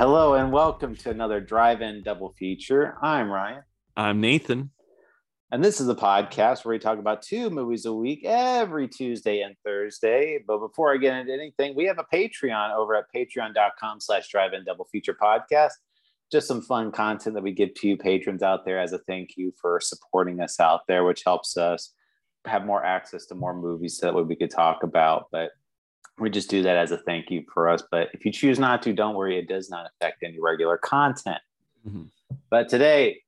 Hello and welcome to another drive in double feature. I'm Ryan. I'm Nathan. And this is a podcast where we talk about two movies a week every Tuesday and Thursday. But before I get into anything, we have a Patreon over at patreon.com slash drive in double feature podcast. Just some fun content that we give to you patrons out there as a thank you for supporting us out there, which helps us have more access to more movies that we could talk about. But we just do that as a thank you for us. But if you choose not to, don't worry, it does not affect any regular content. Mm-hmm. But today,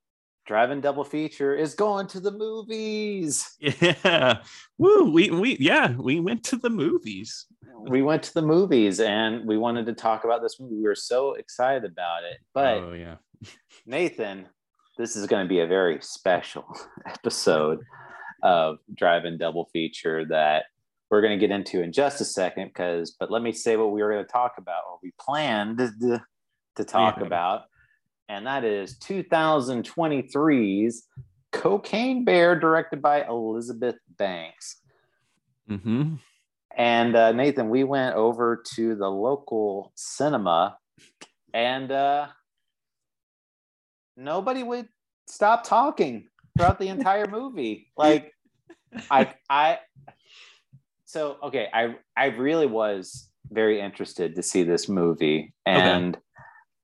drive in double feature is going to the movies. Yeah. Woo. We we yeah, we went to the movies. We went to the movies and we wanted to talk about this movie. We were so excited about it. But oh yeah. Nathan, this is going to be a very special episode of drive in double feature that we're going to get into in just a second because but let me say what we were going to talk about or we planned to, to talk yeah. about and that is 2023's cocaine bear directed by elizabeth banks mm-hmm. and uh, nathan we went over to the local cinema and uh, nobody would stop talking throughout the entire movie like i i so okay, I I really was very interested to see this movie, and okay.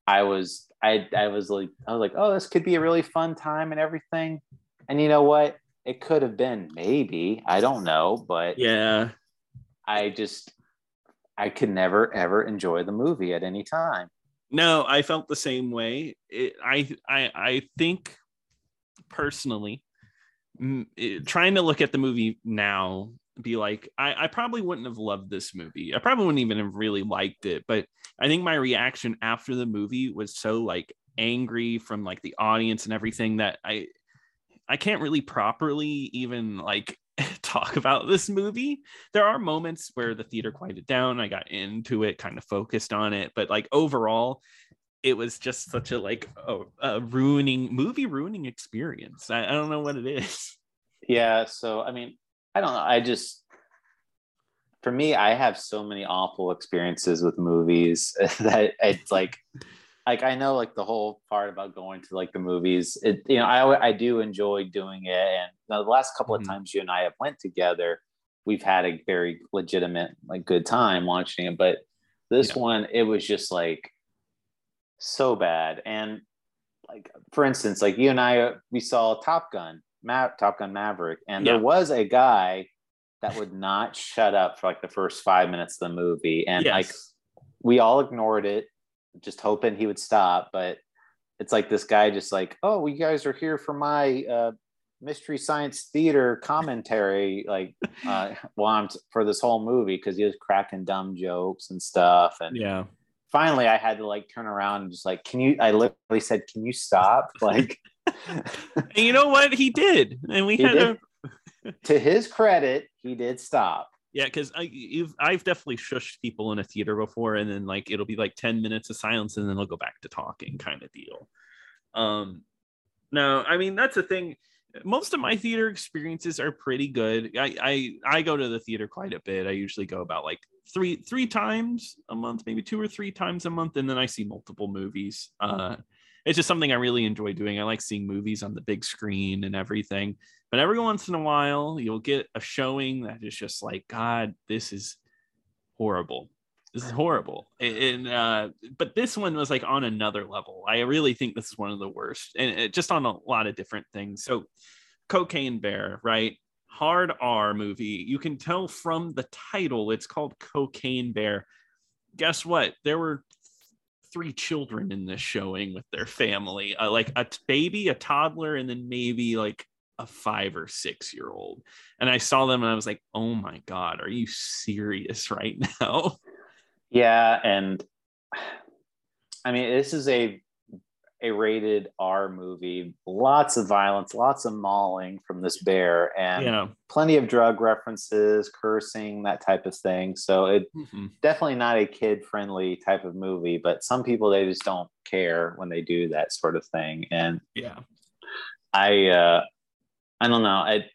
I was I I was like I was like, oh, this could be a really fun time and everything. And you know what? It could have been maybe I don't know, but yeah, I just I could never ever enjoy the movie at any time. No, I felt the same way. It, I I I think personally, it, trying to look at the movie now be like, I, I probably wouldn't have loved this movie. I probably wouldn't even have really liked it. But I think my reaction after the movie was so like angry from like the audience and everything that I I can't really properly even like talk about this movie. There are moments where the theater quieted down. I got into it, kind of focused on it, but like overall, it was just such a like a, a ruining movie ruining experience. I, I don't know what it is. Yeah, so I mean, I don't know. I just, for me, I have so many awful experiences with movies that it's like, like I know like the whole part about going to like the movies. It you know I I do enjoy doing it, and the last couple of mm-hmm. times you and I have went together, we've had a very legitimate like good time watching it. But this yeah. one, it was just like so bad, and like for instance, like you and I we saw Top Gun Ma- Top Gun Maverick, and yeah. there was a guy that would not shut up for like the first five minutes of the movie, and yes. like we all ignored it, just hoping he would stop. But it's like this guy just like, oh, you guys are here for my uh, mystery science theater commentary, like uh, well, for this whole movie because he was cracking dumb jokes and stuff, and yeah. Finally, I had to like turn around and just like, can you? I literally said, "Can you stop?" Like, and you know what? He did, and we he had a. to his credit, he did stop. Yeah, because I've definitely shushed people in a theater before, and then like it'll be like ten minutes of silence, and then they'll go back to talking, kind of deal. Um, no, I mean that's the thing. Most of my theater experiences are pretty good. I I I go to the theater quite a bit. I usually go about like three three times a month, maybe two or three times a month, and then I see multiple movies. Uh, it's just something I really enjoy doing. I like seeing movies on the big screen and everything. But every once in a while, you'll get a showing that is just like, God, this is horrible. This is horrible. And uh, but this one was like on another level. I really think this is one of the worst, and it, just on a lot of different things. So, Cocaine Bear, right? Hard R movie. You can tell from the title, it's called Cocaine Bear. Guess what? There were three children in this showing with their family uh, like a t- baby a toddler and then maybe like a five or six year old. And i saw them and i was like oh my god are you serious right now? Yeah and i mean this is a a rated R movie. Lots of violence, lots of mauling from this bear, and yeah. plenty of drug references, cursing, that type of thing. So it mm-hmm. definitely not a kid friendly type of movie. But some people they just don't care when they do that sort of thing. And yeah, I uh, I don't know. I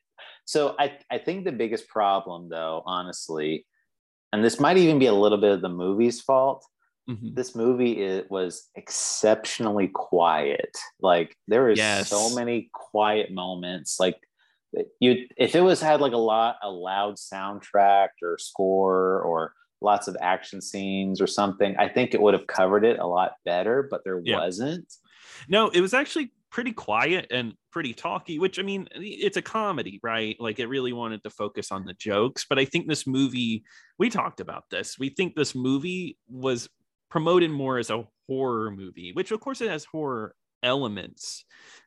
so I I think the biggest problem though, honestly, and this might even be a little bit of the movie's fault Mhm. this movie it was exceptionally quiet. Like there is Yes. so many quiet moments. Like you, if it was had like a lot a loud soundtrack or score or lots of action scenes or something, I think it would have covered it a lot better. But there Yeah. wasn't. No, it was actually pretty quiet and pretty talky, which I mean, it's a comedy, right? Like it really wanted to focus on the jokes. But I think this movie, we talked about this. We think this movie was promoted more as a horror movie, which of course it has horror elements.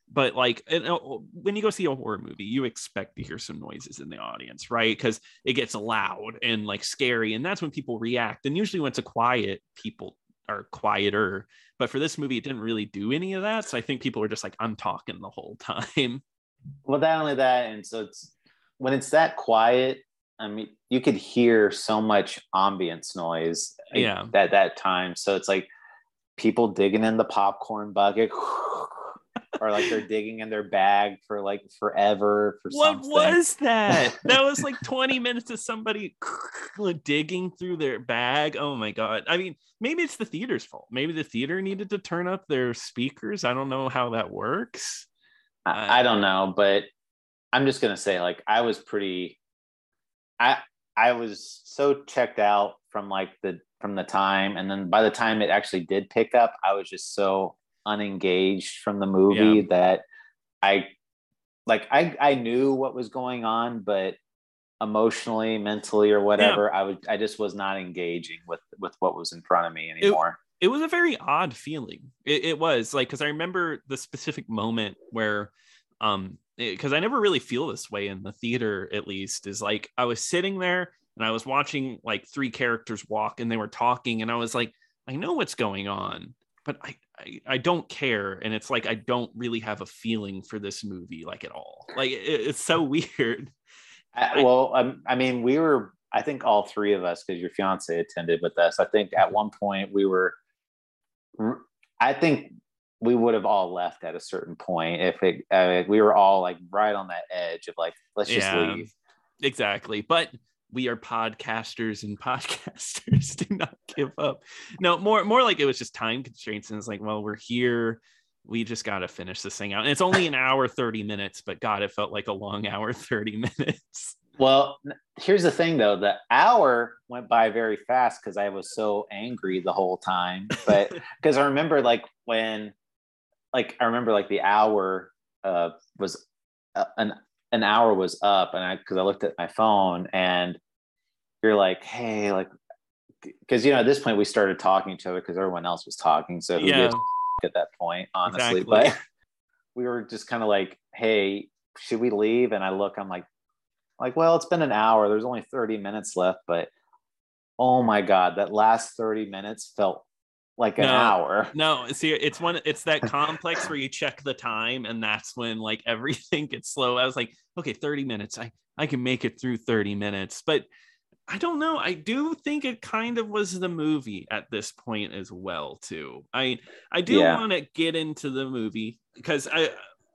But like uh, when you go see a horror movie, you expect to hear some noises in the audience, right? Because it gets loud and like scary, and that's when people react. And usually, when it's a quiet, people are quieter. But for this movie, it didn't really do any of that. So I think people were just like, I'm talking the whole time. Well, not only that, and so it's when it's that quiet. I mean, you could hear so much ambience noise Yeah. at that time. So it's like people digging in the popcorn bucket, or like they're digging in their bag for like forever for What something. was that? that was like 20 minutes of somebody digging through their bag. Oh my God. I mean, maybe it's the theater's fault. Maybe the theater needed to turn up their speakers. I don't know how that works. I, uh, I don't know, but I'm just gonna say, like, I was pretty. I I was so checked out from like the from the time, and then by the time it actually did pick up, I was just so unengaged from the movie that I like I I knew what was going on, but emotionally, mentally, or whatever, I would I just was not engaging with with what was in front of me anymore. it was a very odd feeling. It, it was like because I remember the specific moment where, um, because I never really feel this way in the theater. At least is like I was sitting there and I was watching like three characters walk and they were talking and I was like, I know what's going on, but I I, I don't care. And it's like I don't really have a feeling for this movie like at all. Like it, it's so weird. I, well, um, I mean, we were, I think all three of us, because your fiance attended with us, I think at one point we were, I think we would have all left at a certain point if it, uh, we were all like right on that edge of like, let's just Yeah. leave. Exactly. But we are podcasters and podcasters do not give up. No, more more like it was just time constraints. And it's like, well, we're here. We just got to finish this thing out. And it's only an hour, 30 minutes, but God, it felt like a long hour, 30 minutes. Well, here's the thing though, the hour went by very fast because I was so angry the whole time. But because I remember like when, like, I remember like the hour uh, was uh, an, an hour was up and I, cause I looked at my phone and you're like, Hey, like, cause you know, at this point we started talking to each other because everyone else was talking. So who yeah. at that point, honestly. Exactly. But we were just kind of like, hey, should we leave? And I look, I'm like, like, well, it's been an hour. There's only 30 minutes left, but oh my god, that last 30 minutes felt like an No. hour. No, see, it's one, it's that complex where you check the time and that's when like everything gets slow. I was like, okay, 30 minutes. I, I can make it through 30 minutes. But I don't know. I do think it kind of was the movie at this point as well, too. I I do Yeah. want to get into the movie because I,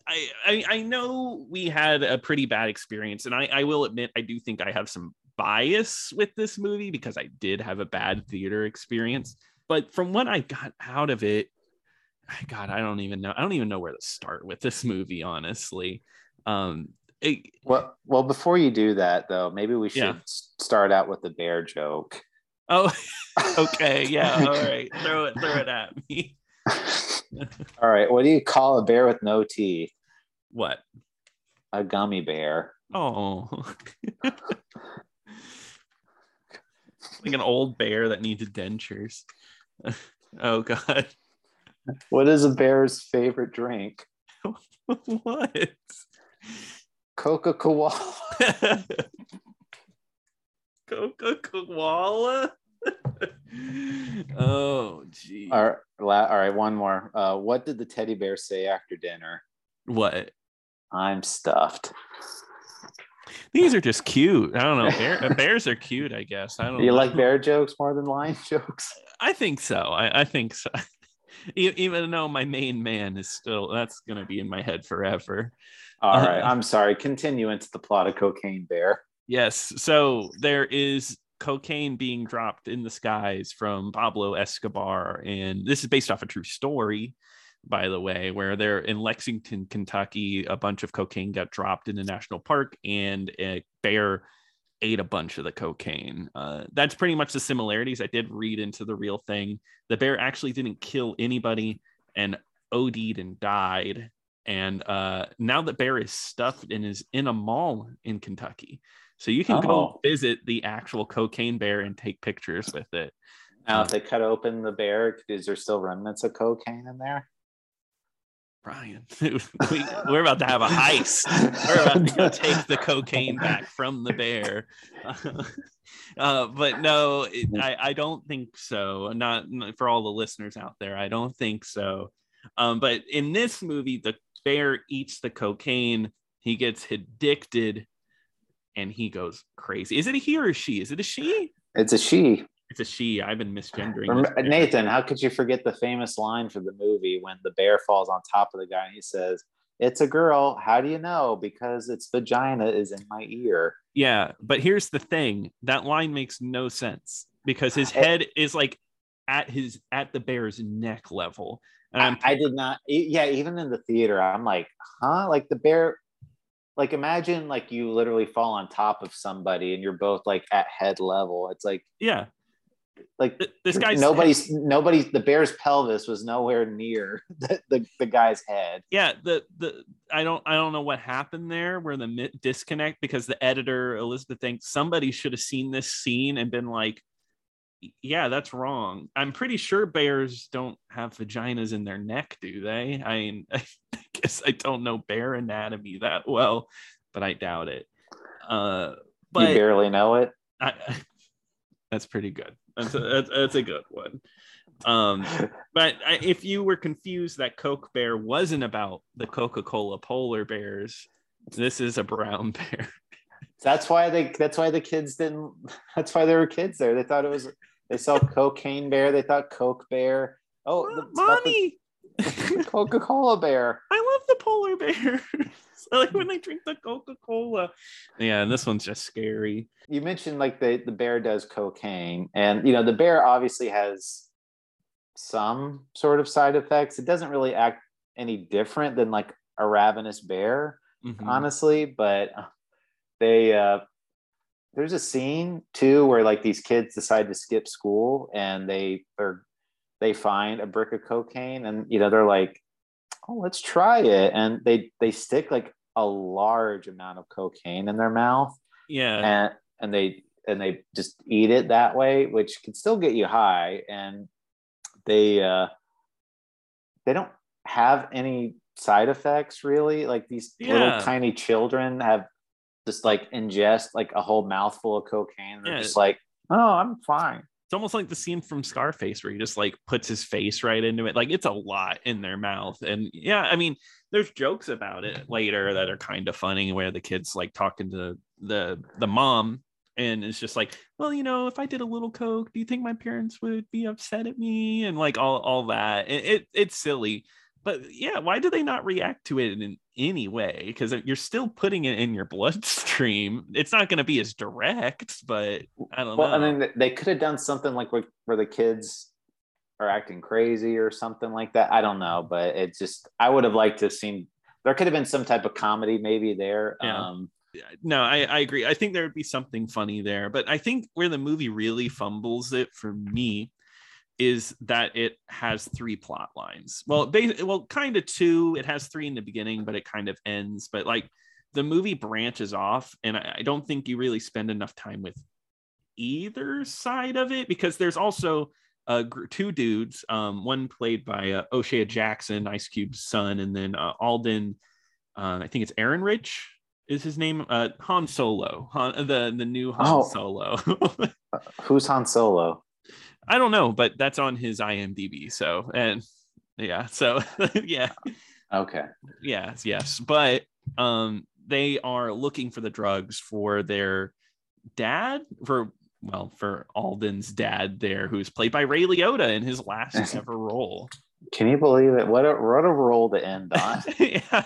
I I I know we had a pretty bad experience, and I, I will admit I do think I have some bias with this movie because I did have a bad theater experience. But from what I got out of it, God, I don't even know. I don't even know where to start with this movie, honestly. Um, it, Well, well, before you do that though, maybe we should Yeah. start out with the bear joke. oh, okay, yeah, all right. Throw it, throw it at me. All right, what do you call a bear with no teeth? What? A gummy bear. Oh, like an old bear that needs dentures. oh God, What is a bear's favorite drink? what? Coca Cola. Coca Cola. oh, gee. all right, la- all right, one more. Uh, what did the teddy bear say after dinner? What? I'm stuffed. These are just cute. I don't know. Bear, bears are cute, I guess. I don't. You know. like bear jokes more than lion jokes? I think so. I, I think so. Even though my main man is still, that's gonna be in my head forever. All Uh, right, I'm sorry. Continue into the plot of Cocaine Bear. Yes. So there is cocaine being dropped in the skies from Pablo Escobar. And this is based off a true story, by the way, where they're in Lexington, Kentucky. A bunch of cocaine got dropped in the national park, and a bear ate a bunch of the cocaine. Uh, that's pretty much the similarities. I did read into the real thing. The bear actually didn't kill anybody and OD'd and died. And uh, now the bear is stuffed and is in a mall in Kentucky. So you can oh. go visit the actual cocaine bear and take pictures with it. Now, if they cut open the bear, is there still remnants of cocaine in there? Brian, we, are about to have a heist. We're about to go take the cocaine back from the bear. Uh, but no, it, I, I don't think so. Not, for all the listeners out there. I don't think so. Um, but in this movie, the bear eats the cocaine. He gets addicted, and he goes crazy. Is it a he or a she? Is it a she? It's a she. It's a she. I've been misgendering. Nathan, how could you forget the famous line for the movie when the bear falls on top of the guy and he says, It's a girl. How do you know? Because its vagina is in my ear. Yeah. But here's the thing that line makes no sense because his head is like at his at the bear's neck level. And I, I did not yeah, even in the theater, I'm like, huh? Like the bear like imagine like you literally fall on top of somebody and you're both like at head level. It's like yeah, like this guy's nobody's head. nobody's the bear's pelvis was nowhere near the, the, the, guy's head. Yeah the the i don't i don't know what happened there where the disconnect because the editor elizabeth thinks somebody should have seen this scene and been like yeah that's wrong. I'm pretty sure bears don't have vaginas in their neck do they? I mean i guess i don't know bear anatomy that well but i doubt it. Uh but you barely know it? I, that's pretty good that's a, that's, that's a good one. Um, but I, if you were confused that Coke Bear wasn't about the Coca Cola polar bears, this is a brown bear. That's why they. That's why the kids didn't. That's why there were kids there. They thought it was. They saw cocaine bear. They thought Coke Bear. Oh, mommy, Coca Cola bear. I love the polar bear. I like when they drink the Coca Cola. Yeah, and this one's just scary. You mentioned like the the bear does cocaine, and you know the bear obviously has some sort of side effects. It doesn't really act any different than like a ravenous bear, mm-hmm. honestly. But they uh, there's a scene too where like these kids decide to skip school and they are they find a brick of cocaine and you know they're like oh let's try it. And they they stick like a large amount of cocaine in their mouth. Yeah. And and they and they just eat it that way which can still get you high. And they uh they don't have any side effects really. Like these yeah. little tiny children have just like ingest like a whole mouthful of cocaine. They're yeah. just like oh i'm fine it's almost like the scene from Scarface where he just like puts his face right into it. Like it's a lot in their mouth. And yeah, I mean, there's jokes about it later that are kind of funny where the kids like talking to the the mom and it's just like, well, you know, if I did a little coke, do you think my parents would be upset at me? And like all all that. It, it it's silly but yeah, why do they not react to it in any way? Because you're still putting it in your bloodstream. It's not going to be as direct, but I don't well, know. I mean, they could have done something like where, where the kids are acting crazy or something like that. I don't know, but it's just I would have liked to have seen. There could have been some type of comedy maybe there. Yeah. Um, no, I, I agree. I think there would be something funny there, but I think where the movie really fumbles it for me is that it has three plot lines. Well, they well, kind of two. It has three in the beginning, but it kind of ends. But like the movie branches off, and I, I don't think you really spend enough time with either side of it because there's also uh, two dudes, um, one played by uh, O'Shea Jackson, Ice Cube's son, and then uh, Alden. Uh, I think it's Aaron Rich is his name. Uh, Han Solo, Han, the the new Han oh. Solo. Uh, who's Han Solo? I don't know, but that's on his IMDb. So and yeah, so yeah. Okay. Yes, yes. But um they are looking for the drugs for their dad for well for Alden's dad there who's played by Ray Liotta in his last ever role. Can you believe it? What a what a role to end on. yeah.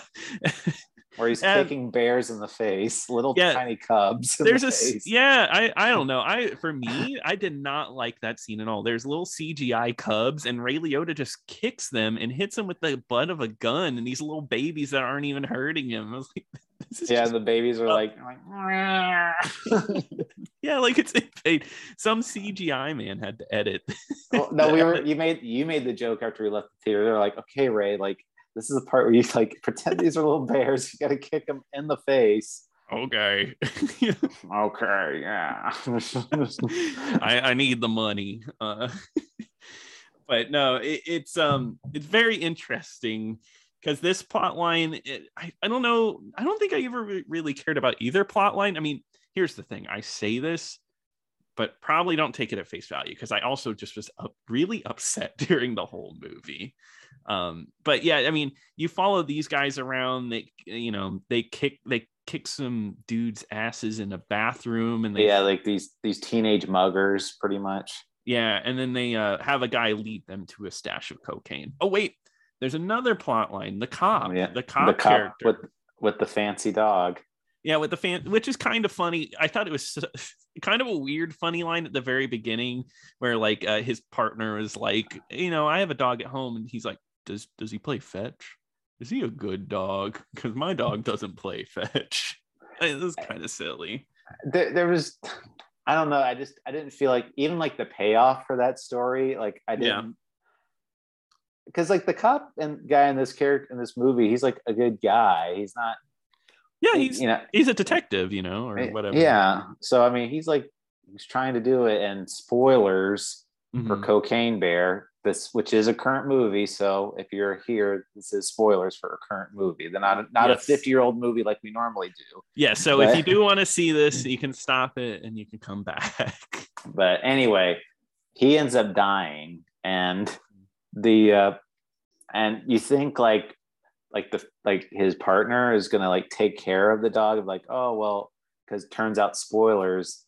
Where he's Um, kicking bears in the face, little Yeah. tiny cubs. in there's the a face. yeah i i don't know i for me i did not like that scene at all there's little cgi cubs and ray liotta just kicks them and hits them with the butt of a gun and these little babies that aren't even hurting him i was like Yeah, the babies are Oh. like, like yeah like it's insane. some cgi man had to edit Well, no, we were. You made you made the joke after we left the theater. They're like, okay, Ray, like this is the part where you like pretend these are little bears. You got to kick them in the face. okay Okay, yeah. I, I need the money. Uh, but no, it, it's um it's very interesting because this plot line, it, I, I don't know, I don't think I ever really cared about either plot line. I mean, here's the thing: I say this, but probably don't take it at face value because I also just was up, really upset during the whole movie. Um, but yeah, I mean, you follow these guys around. They, you know, they kick they kick some dudes' asses in a bathroom, and they yeah, like these these teenage muggers, pretty much. yeah, and then they uh, have a guy lead them to a stash of cocaine. Oh wait, there's another plot line. The cop, Yeah, the cop the cop character. with with the fancy dog. Yeah, with the fan, which is kind of funny. I thought it was kind of a weird, funny line at the very beginning, where like uh, his partner is like, you know, I have a dog at home, and he's like, does does he play fetch? Is he a good dog? Because my dog doesn't play fetch. It was kind of silly. There, there was, I don't know. I just I didn't feel like even like the payoff for that story. Like I didn't. Because like the cop and guy in this character in this movie, he's like a good guy. He's not, Yeah, he's you know, he's a detective, you know, or whatever. Yeah. So I mean, he's like he's trying to do it, and spoilers for Mhm. Cocaine Bear, this which is a current movie. So if you're here, this is spoilers for a current movie. They're not not a 50 year old movie like we normally do. Yeah, so if you do want to see this, you can stop it and you can come back. But anyway, he ends up dying, and the uh, and you think like like the like his partner is gonna like take care of the dog of like oh well because turns out spoilers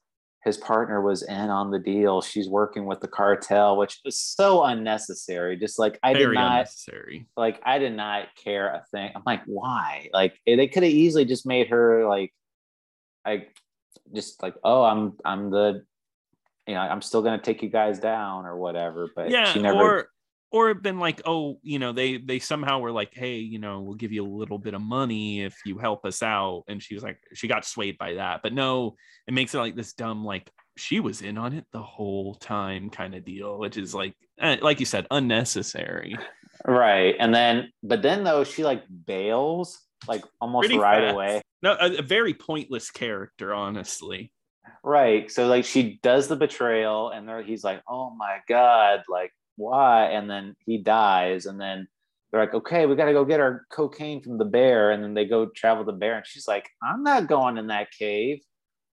his partner was in on the deal. She's working with the cartel which was so unnecessary. Just like i did not unnecessary. like i did not care a thing. I'm like why? Like eh, they could have easily just made her like I just like oh i'm i'm the you know i'm still gonna take you guys down or whatever but Yeah, she never or or been like, oh, you know, they they somehow were like, hey, you know, we'll give you a little bit of money if you help us out, and she was like, she got swayed by that, but no, it makes it like this dumb like she was in on it the whole time kind of deal, which is like, eh, like you said, unnecessary. right and then but then though she like bails like almost Pretty right fast. away No, a, a very pointless character, honestly. right so like she does the betrayal and there he's like oh my god like why and then he dies and then they're like okay we got to go get our cocaine from the bear and then they go travel the bear and she's like i'm not going in that cave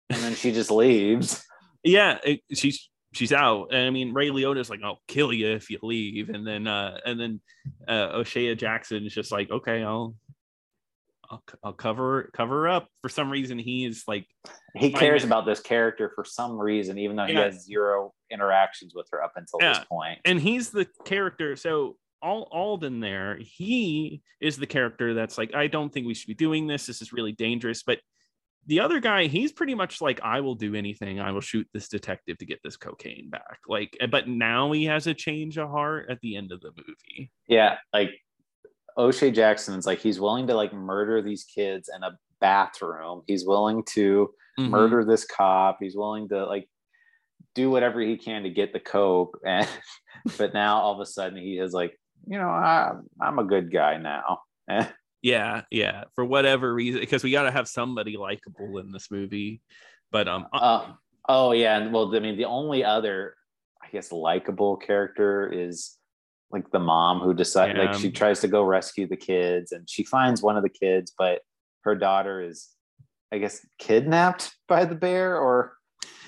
and then she just leaves. Yeah it, she's she's out and i mean ray liotta's like i'll kill you if you leave and then uh and then uh o'shea jackson is just like okay i'll I'll, I'll cover cover up. For some reason he is like he cares about this character for some reason even though he Yeah. has zero interactions with her up until this Yeah. point. And he's the character so all alden there he is the character that's like i don't think we should be doing this. This is really dangerous. But the other guy he's pretty much like i will do anything. I will shoot this detective to get this cocaine back. Like eh, but now he has a change of heart at the end of the movie. Yeah, like O'Shea Jackson's like he's willing to like murder these kids in a bathroom. He's willing to Mhm. murder this cop. He's willing to like do whatever he can to get the coke. And but now all of a sudden he is like, you know, I, I'm a good guy now. Yeah, yeah. For whatever reason, because we got to have somebody likable in this movie. But um, uh, Uh, oh yeah, and well, I mean, the only other, I guess, likable character is like the mom who decides, Yeah. like, she tries to go rescue the kids, and she finds one of the kids, but her daughter is, I guess, kidnapped by the bear, or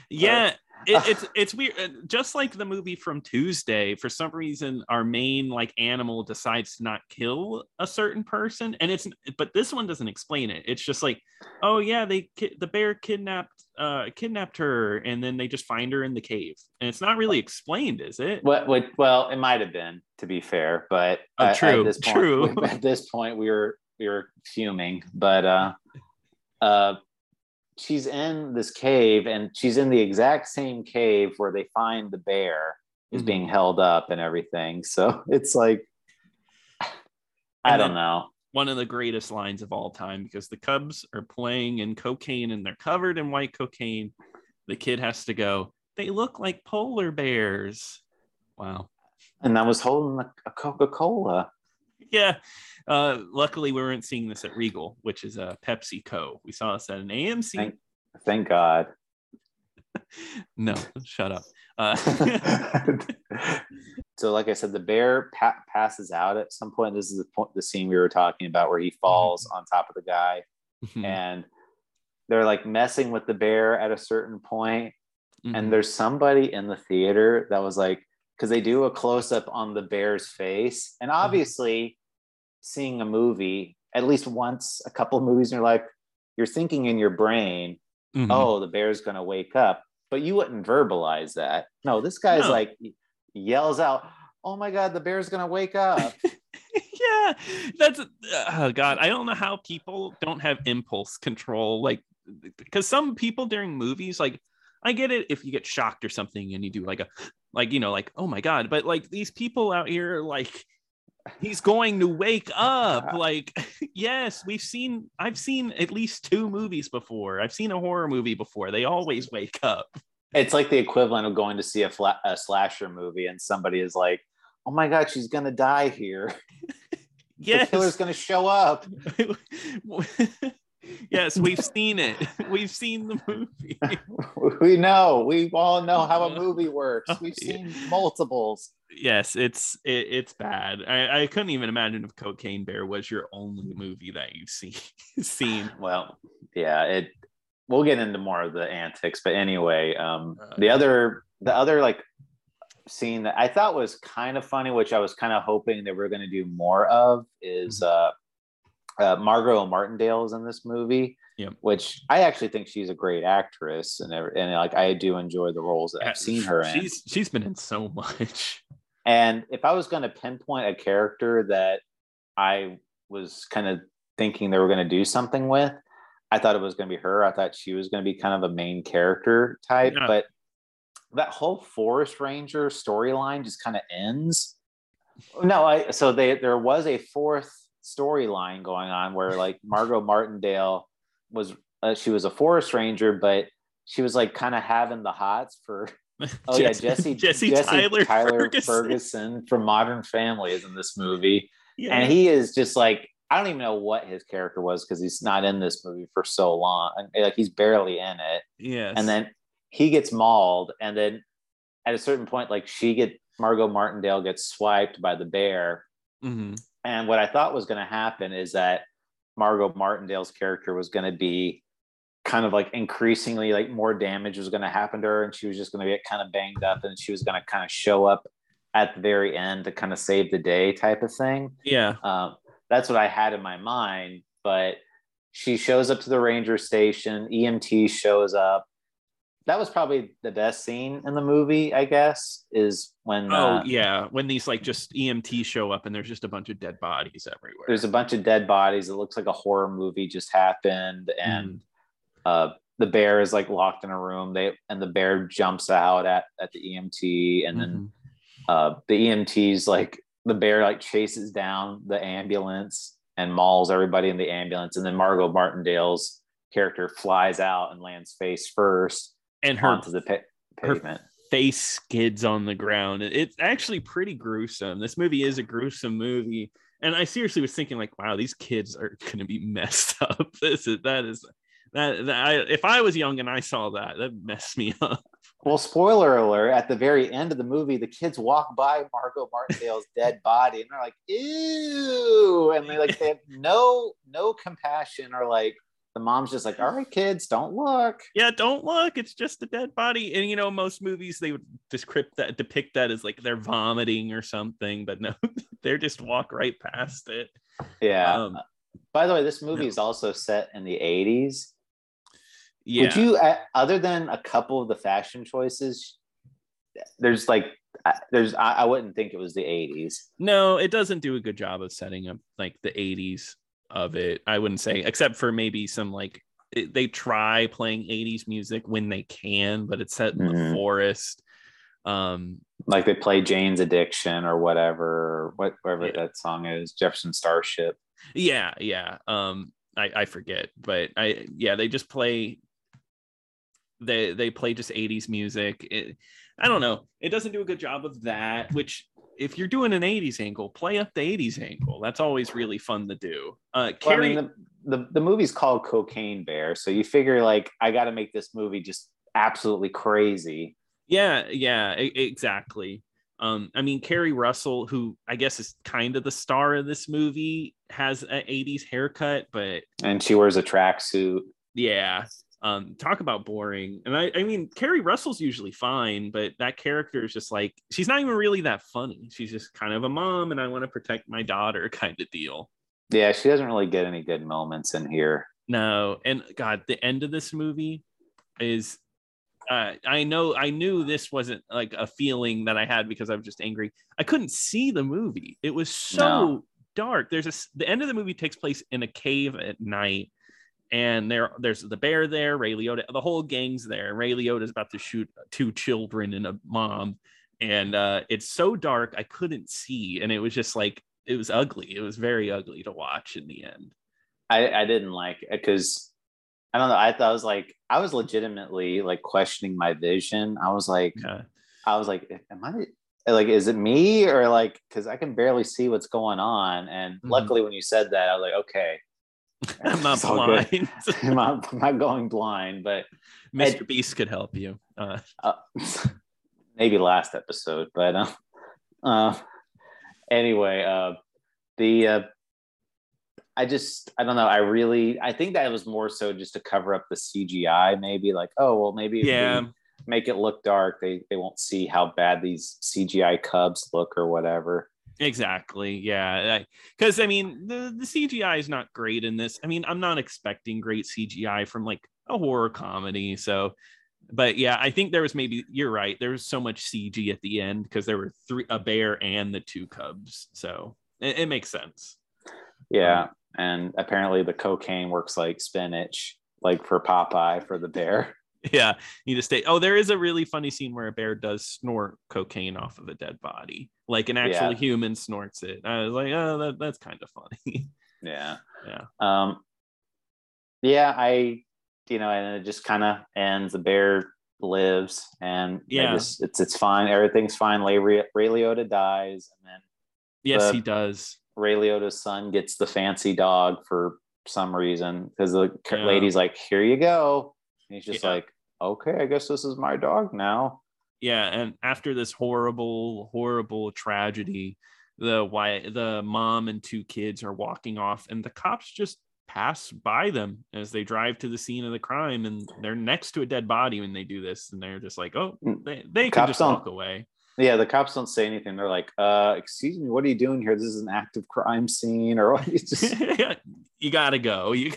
yeah, it, it's it's weird. Uh, Just like the movie from Tuesday, for some reason, our main like animal decides to not kill a certain person, and it's but this one doesn't explain it. It's just like, oh yeah, they the bear kidnapped uh kidnapped her, and then they just find her in the cave, and it's not really explained, is it? what? What? Well, it might have been, to be fair, but Oh, at- true, At this point, true. at this point, we were we were fuming, but uh, uh, she's in this cave, and she's in the exact same cave where they find the bear is Mhm. being held up and everything. So it's like, I don't know. one of the greatest lines of all time because the Cubs are playing in cocaine and they're covered in white cocaine. The kid has to go, they look like polar bears. Wow. And I was holding a Coca Cola. Yeah. Uh, luckily, we weren't seeing this at Regal, which is a Pepsi Co. We saw this at an AMC. Thank, thank God. no, shut up. Uh, so, like I said, the bear pa- passes out at some point. This is the point, the scene we were talking about where he falls on top of the guy, mhm, and they're like messing with the bear at a certain point. mhm. And there's somebody in the theater that was like, because they do a close up on the bear's face, and obviously, seeing a movie at least once, a couple of movies in your life, you're thinking in your brain, Mhm. oh, the bear's going to wake up. But you wouldn't verbalize that. No, this guy's No. like yells out, oh my God, the bear's going to wake up. yeah that's oh god i don't know how people don't have impulse control like because some people during movies like i get it if you get shocked or something and you do like a like you know like oh my god but like these people out here like he's going to wake up like yes we've seen i've seen at least two movies before i've seen a horror movie before they always wake up it's like the equivalent of going to see a, fla- a slasher movie and somebody is like, oh my God, she's going to die here. yes The killer's going to show up. Yes, we've seen it. We've seen the movie. we know. We all know how a movie works. Oh, We've seen multiples. Yes, it's it, it's bad. I, I couldn't even imagine if Cocaine Bear was your only movie that you've seen seen. Well, yeah, it we'll get into more of the antics, but anyway, um Uh, the other the other like scene that I thought was kind of funny, which I was kind of hoping they were going to do more of, is uh, uh Margot Martindale is in this movie. Which I actually think she's a great actress, and and like I do enjoy the roles that I've seen her in. She's she's been in so much. And if I was going to pinpoint a character that I was kind of thinking they were going to do something with, I thought it was going to be her. I thought she was going to be kind of a main character type, Yeah. but that whole Forest Ranger storyline just kind of ends. No, I so they there was a fourth storyline going on where like Margot Martindale was uh, she was a forest ranger, but she was like kind of having the hots for Oh yeah, Jesse Jesse, Tyler, Ferguson. Ferguson from Modern Family is in this movie, Yeah. and he is just like I don't even know what his character was because he's not in this movie for so long, like he's barely in it. yes. And then he gets mauled, and then at a certain point, like she get Margot Martindale gets swiped by the bear, Mhm. And what I thought was going to happen is that Margot Martindale's character was going to be kind of like increasingly like more damage was going to happen to her and she was just going to get kind of banged up and she was going to kind of show up at the very end to kind of save the day type of thing. yeah. Um, that's what I had in my mind. But she shows up to the ranger station, EMT shows up. That was probably the best scene in the movie, I guess, is when Oh uh, yeah, when these like just EMT show up and there's just a bunch of dead bodies everywhere. there's a bunch of dead bodies. It looks like a horror movie just happened, and uh, the bear is like locked in a room. They and the bear jumps out at at the EMT, and then Mhm. uh, the EMT's like the bear like chases down the ambulance and mauls everybody in the ambulance, and then Margot Martindale's character flies out and lands face first and her onto the pa- her- face skids on the ground. It's actually pretty gruesome. This movie is a gruesome movie. And I seriously was thinking, like, wow, these kids are gonna be messed up. This is that is that, that I, if I was young and I saw that, that messed me up. Well, spoiler alert, at the very end of the movie, the kids walk by Margot Martindale's dead body and they're like, ew. And they like they have no no compassion or like the mom's just like, all right, kids, don't look. Yeah, don't look, it's just a dead body. And you know, most movies they would descript that depict that as like they're vomiting or something, but no, they're just walk right past it. Yeah. Um, By the way, this movie no. is also set in the 80s. yeah. Would you, other than a couple of the fashion choices, there's like, uh, there's, I, I wouldn't think it was the 80s. No, it doesn't do a good job of setting up like the 80s. Of it. I wouldn't say, except for maybe some like it, they try playing 80s music when they can, but it's set in Mhm. the forest. Um, like they play Jane's Addiction or whatever, what whatever Yeah. that song is, Jefferson Starship. yeah, yeah. Um, I, I forget, but I yeah, they just play they they play just 80s music. It, I don't know. It doesn't do a good job of that, which if you're doing an 80s angle, play up the 80s angle. That's always really fun to do. Uh Well, I Carrie, mean, the, the the movie's called Cocaine Bear, so you figure like I got to make this movie just absolutely crazy. Yeah, yeah, e- exactly. Um, I mean, Keri Russell, who I guess is kind of the star of this movie, has an 80s haircut, but And she wears a tracksuit. yeah, um, talk about boring. And I, I mean, Keri Russell's usually fine, but that character is just like she's not even really that funny. She's just kind of a mom, and I want to protect my daughter kind of deal. Yeah, she doesn't really get any good moments in here. No, and God, the end of this movie is. Uh, I know I knew this wasn't like a feeling that I had because I was just angry. I couldn't see the movie. It was so No. dark. There's a the end of the movie takes place in a cave at night, and there there's the bear there, Ray Liotta, the whole gang's there. Ray Liotta is about to shoot two children and a mom, and uh, it's so dark I couldn't see, and it was just like it was ugly. It was very ugly to watch in the end. I, I didn't like it because I don't know. I thought I was like I was legitimately like questioning my vision. I was like Yeah. I was like, am I like is it me or like because I can barely see what's going on. And Mhm. luckily when you said that, I was like, okay. I'm not blind. I'm not, I'm not going blind, but Mr. Beast could help you. Uh, uh, maybe last episode, but uh, uh anyway, uh the uh I just I don't know. I really I think that was more so just to cover up the CGI, maybe like, oh well maybe yeah, make it look dark, they they won't see how bad these CGI cubs look or whatever. Exactly. Yeah, because I mean the the CGI is not great in this. I mean I'm not expecting great CGI from like a horror comedy. So, but yeah, I think there was maybe you're right. There was so much CG at the end because there were three a bear and the two cubs. So it, it makes sense. Yeah. And apparently the cocaine works like spinach, like for Popeye for the bear. Yeah, need to stay. Oh, there is a really funny scene where a bear does snort cocaine off of a dead body, like an actual Yeah. human snorts it. I was like, oh, that, that's kind of funny. Yeah. Yeah. Um yeah, I you know, and it just kind of ends. The bear lives and Yeah. just- it's it's fine. Everything's fine. Ray, Ray Liotta dies, and then yes, The- he does. Ray Liotta's son gets the fancy dog for some reason because the Yeah. lady's like, "Here you go." And he's just Yeah. like, "Okay, I guess this is my dog now." Yeah, and after this horrible, horrible tragedy, the why the mom and two kids are walking off, and the cops just pass by them as they drive to the scene of the crime, and they're next to a dead body when they do this, and they're just like, oh, Mm, they, they can cops just walk away. Yeah, the cops don't say anything. They're like, "Uh, excuse me, what are you doing here? This is an active crime scene." Or what? Just you gotta go. You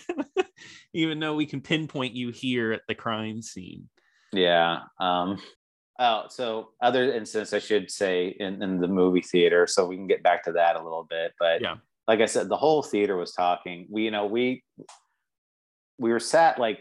even though we can pinpoint you here at the crime scene. Yeah. Um, oh, so other incidents I should say in, in the movie theater, so we can get back to that a little bit. But Yeah. like I said, the whole theater was talking. We, you know, we we were sat like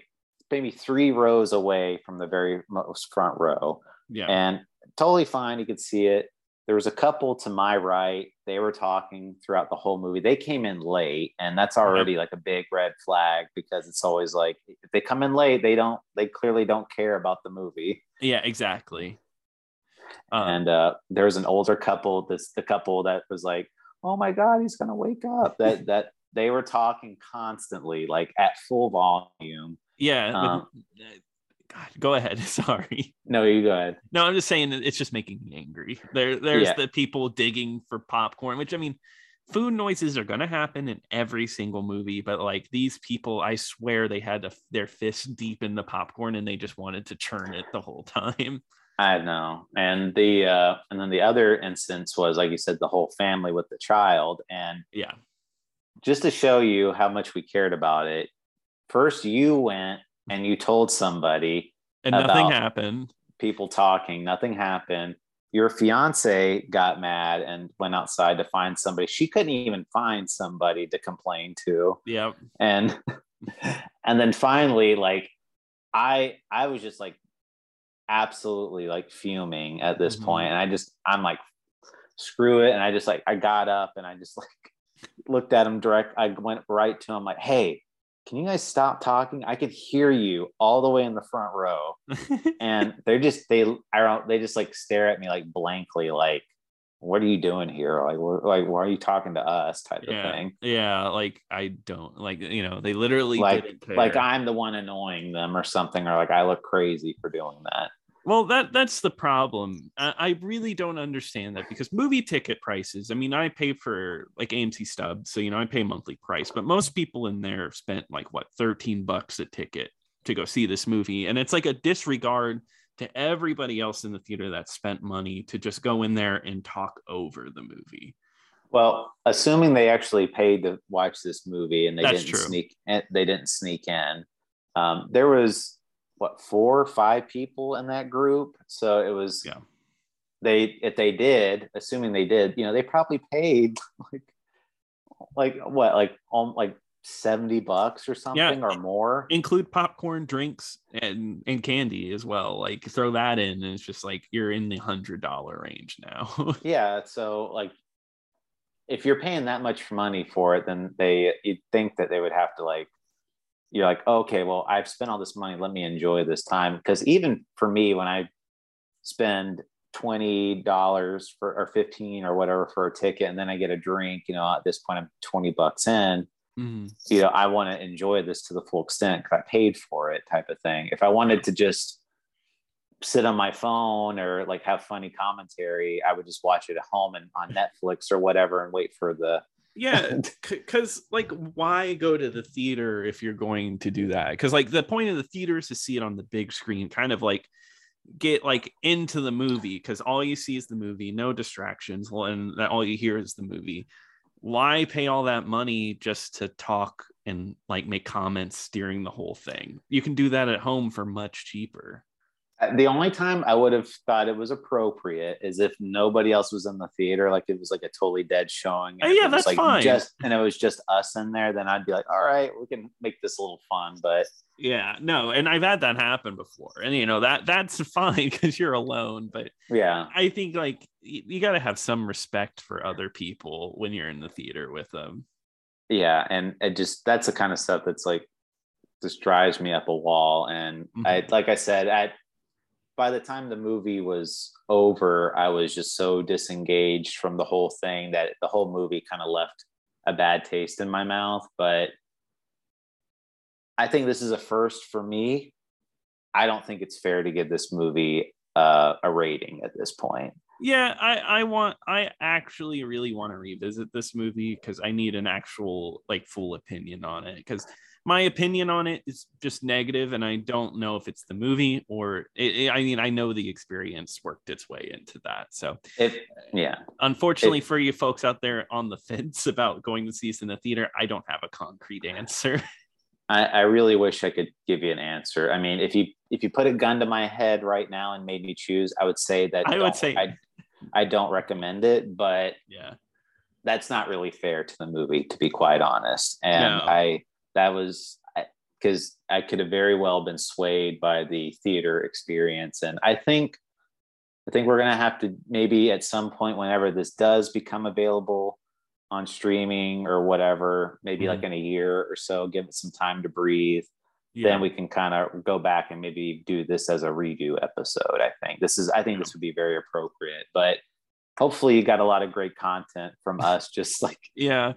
maybe three rows away from the very most front row, Yeah. and totally fine. You could see it. There was a couple to my right. They were talking throughout the whole movie. They came in late, and that's already like a big red flag because it's always like if they come in late, they don't. They clearly don't care about the movie. yeah, exactly. Um, and uh, there was an older couple. This the couple that was like, "Oh my God, he's gonna wake up." That that they were talking constantly, like at full volume. yeah. um, God, go ahead. Sorry. No, you go ahead. No, I'm just saying that it's just making me angry. There, there's Yeah. the people digging for popcorn, which I mean, food noises are gonna happen in every single movie, but like these people, I swear they had a, their fist deep in the popcorn and they just wanted to churn it the whole time. I know. And the uh, and then the other instance was like you said, the whole family with the child, and Yeah. just to show you how much we cared about it. First, you went and you told somebody And nothing happened. people talking, nothing happened. your fiance got mad and went outside to find somebody. She couldn't even find somebody to complain to. Yeah. And and then finally, like I I was just like absolutely like fuming at this Mhm. point. And I just I'm like, screw it. And I just like I got up and I just like looked at him direct. I went right to him like, hey, can you guys stop talking? I could hear you all the way in the front row and they're just they I don't they just like stare at me like blankly like what are you doing here like like why are you talking to us type yeah. of thing Yeah. Like I don't like, you know, they literally like like I'm the one annoying them or something or like I look crazy for doing that Well, that that's the problem. I, I really don't understand that because movie ticket prices. I mean, I pay for like AMC stubs, so you know I pay monthly price, but most people in there spent like what thirteen bucks a ticket to go see this movie, and it's like a disregard to everybody else in the theater that spent money to just go in there and talk over the movie. well assuming they actually paid to watch this movie and they That's didn't true. sneak and they didn't sneak in um, there was what four or five people in that group so it was Yeah. they if they did assuming they did you know they probably paid like like what like um, like 70 bucks or something or more Include popcorn, drinks, and and candy as well. Like throw that in, and it's just like you're in the hundred dollar range now. yeah so like if you're paying that much money for it then they you'd think that they would have to like you're like okay well i've spent all this money. Let me enjoy this time. Because even for me when i spend $20 for or 15 or whatever for a ticket and then i get a drink you know at this point i'm 20 bucks in Mhm. you know i want to enjoy this to the full extent because i paid for it type of thing. If i wanted to just sit on my phone or like have funny commentary i would just watch it at home and on netflix or whatever and wait for the Yeah, because like, why go to the theater if you're going to do that? Because like the point of the theater is to see it on the big screen, kind of like get like into the movie because all you see is the movie, no distractions, and that all you hear is the movie. Why pay all that money just to talk and like make comments during the whole thing? You can do that at home for much cheaper. The only time i would have thought it was appropriate is if nobody else was in the theater like it was like a totally dead showing Oh, and yeah, that's like fine. just and it was just us in there then i'd be like all right we can make this a little fun but Yeah, no, and I've had that happen before, and you know that that's fine because you're alone, but yeah I think like you, you got to have some respect for other people when you're in the theater with them. yeah and it just that's the kind of stuff that's like just drives me up a wall and i Mhm. like i said at by the time the movie was over i was just so disengaged from the whole thing that the whole movie kind of left a bad taste in my mouth. But i think this is a first for me. I don't think it's fair to give this movie uh, a rating at this point. Yeah, I I want I actually really want to revisit this movie because I need an actual like full opinion on it because my opinion on it is just negative and I don't know if it's the movie or it, it- I mean I know the experience worked its way into that. So if yeah unfortunately for you folks out there on the fence about going to see this in the theater, I don't have a concrete answer. I, I really wish I could give you an answer. I mean, if you if you put a gun to my head right now and made me choose, I would say that I would say- I, I don't recommend it, but yeah. that's not really fair to the movie, to be quite honest. And No. I that was because I could have very well been swayed by the theater experience, and I think I think we're gonna have to maybe at some point, whenever this does become available on streaming or whatever, maybe Mhm. like in a year or so, give it some time to breathe Yeah. then we can kind of go back and maybe do this as a redo episode. I think this is, I think this would be very appropriate, but hopefully you got a lot of great content from us, just like yeah.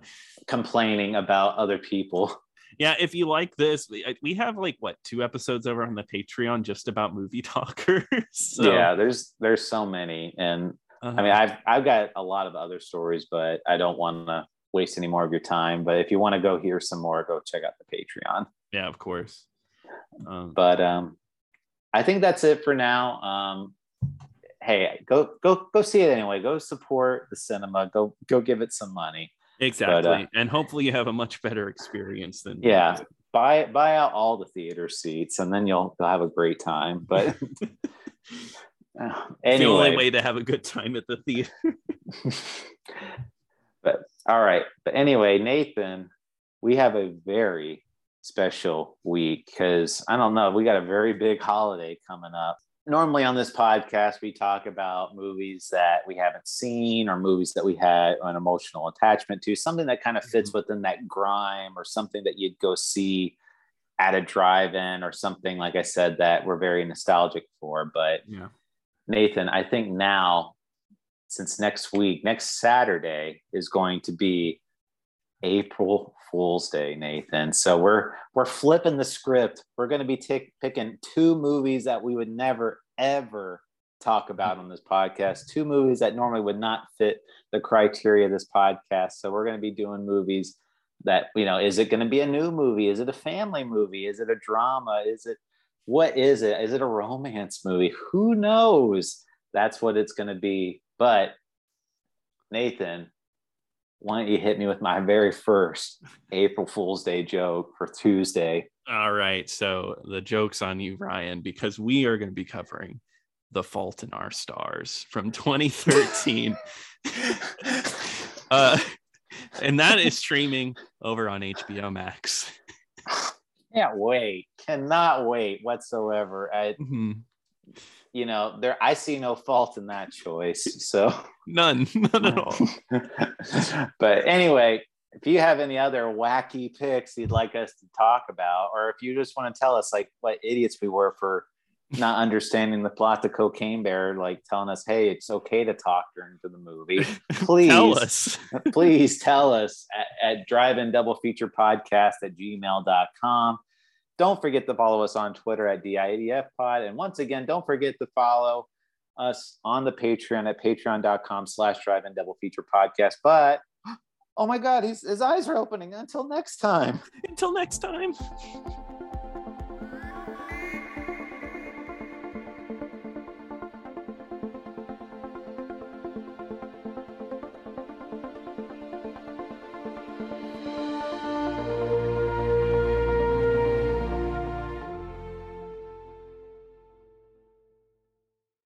complaining about other people. Yeah, if you like this, we, we have like what two episodes over on the Patreon just about movie talkers. So, yeah, there's, there's so many. And uh, I mean, I've, I've got a lot of other stories, but I don't want to waste any more of your time. But if you want to go hear some more, go check out the Patreon. yeah, of course. Um, but um i think that's it for now um hey go go go see it anyway go support the cinema go go give it some money Uh, exactly, and hopefully you have a much better experience than yeah buy buy out all the theater seats and then you'll, you'll have a great time but anyway. the only way to have a good time at the theater. but all right. But anyway, Nathan, we have a very special week because I don't know, we got a very big holiday coming up. Normally on this podcast, we talk about movies that we haven't seen or movies that we had an emotional attachment to, something that kind of fits Mm-hmm. within that grime or something that you'd go see at a drive-in or something like I said that we're very nostalgic for. But Yeah. Nathan, I think now, since next week, next Saturday is going to be April Fool's Day, Nathan. So we're we're flipping the script. We're going to be tick picking two movies that we would never ever talk about on this podcast. Two movies that normally would not fit the criteria of this podcast. So we're going to be doing movies that you know. Is it going to be a new movie? Is it a family movie? Is it a drama? Is it what is it? Is it a romance movie? Who knows? That's what it's going to be. But Nathan, why don't you hit me with my very first April Fool's Day joke for Tuesday? All right. So the joke's on you, Ryan, because we are going to be covering The Fault in Our Stars from 2013. uh, and that is streaming over on HBO Max. Can't wait. Cannot wait whatsoever. I, Mhm. You know, there I see no fault in that choice. So None, none at all. but anyway, if you have any other wacky picks you'd like us to talk about, or if you just want to tell us like what idiots we were for not understanding the plot to Cocaine Bear, like telling us, hey, it's okay to talk during the movie, please Tell us. please tell us at, at drive-in double feature podcast at gmail.com don't forget to follow us on twitter at DIDF pod. And once again don't forget to follow us on the patreon at patreon.com slash drive-in double feature podcast. But oh my god his eyes are opening. Until next time. Until next time.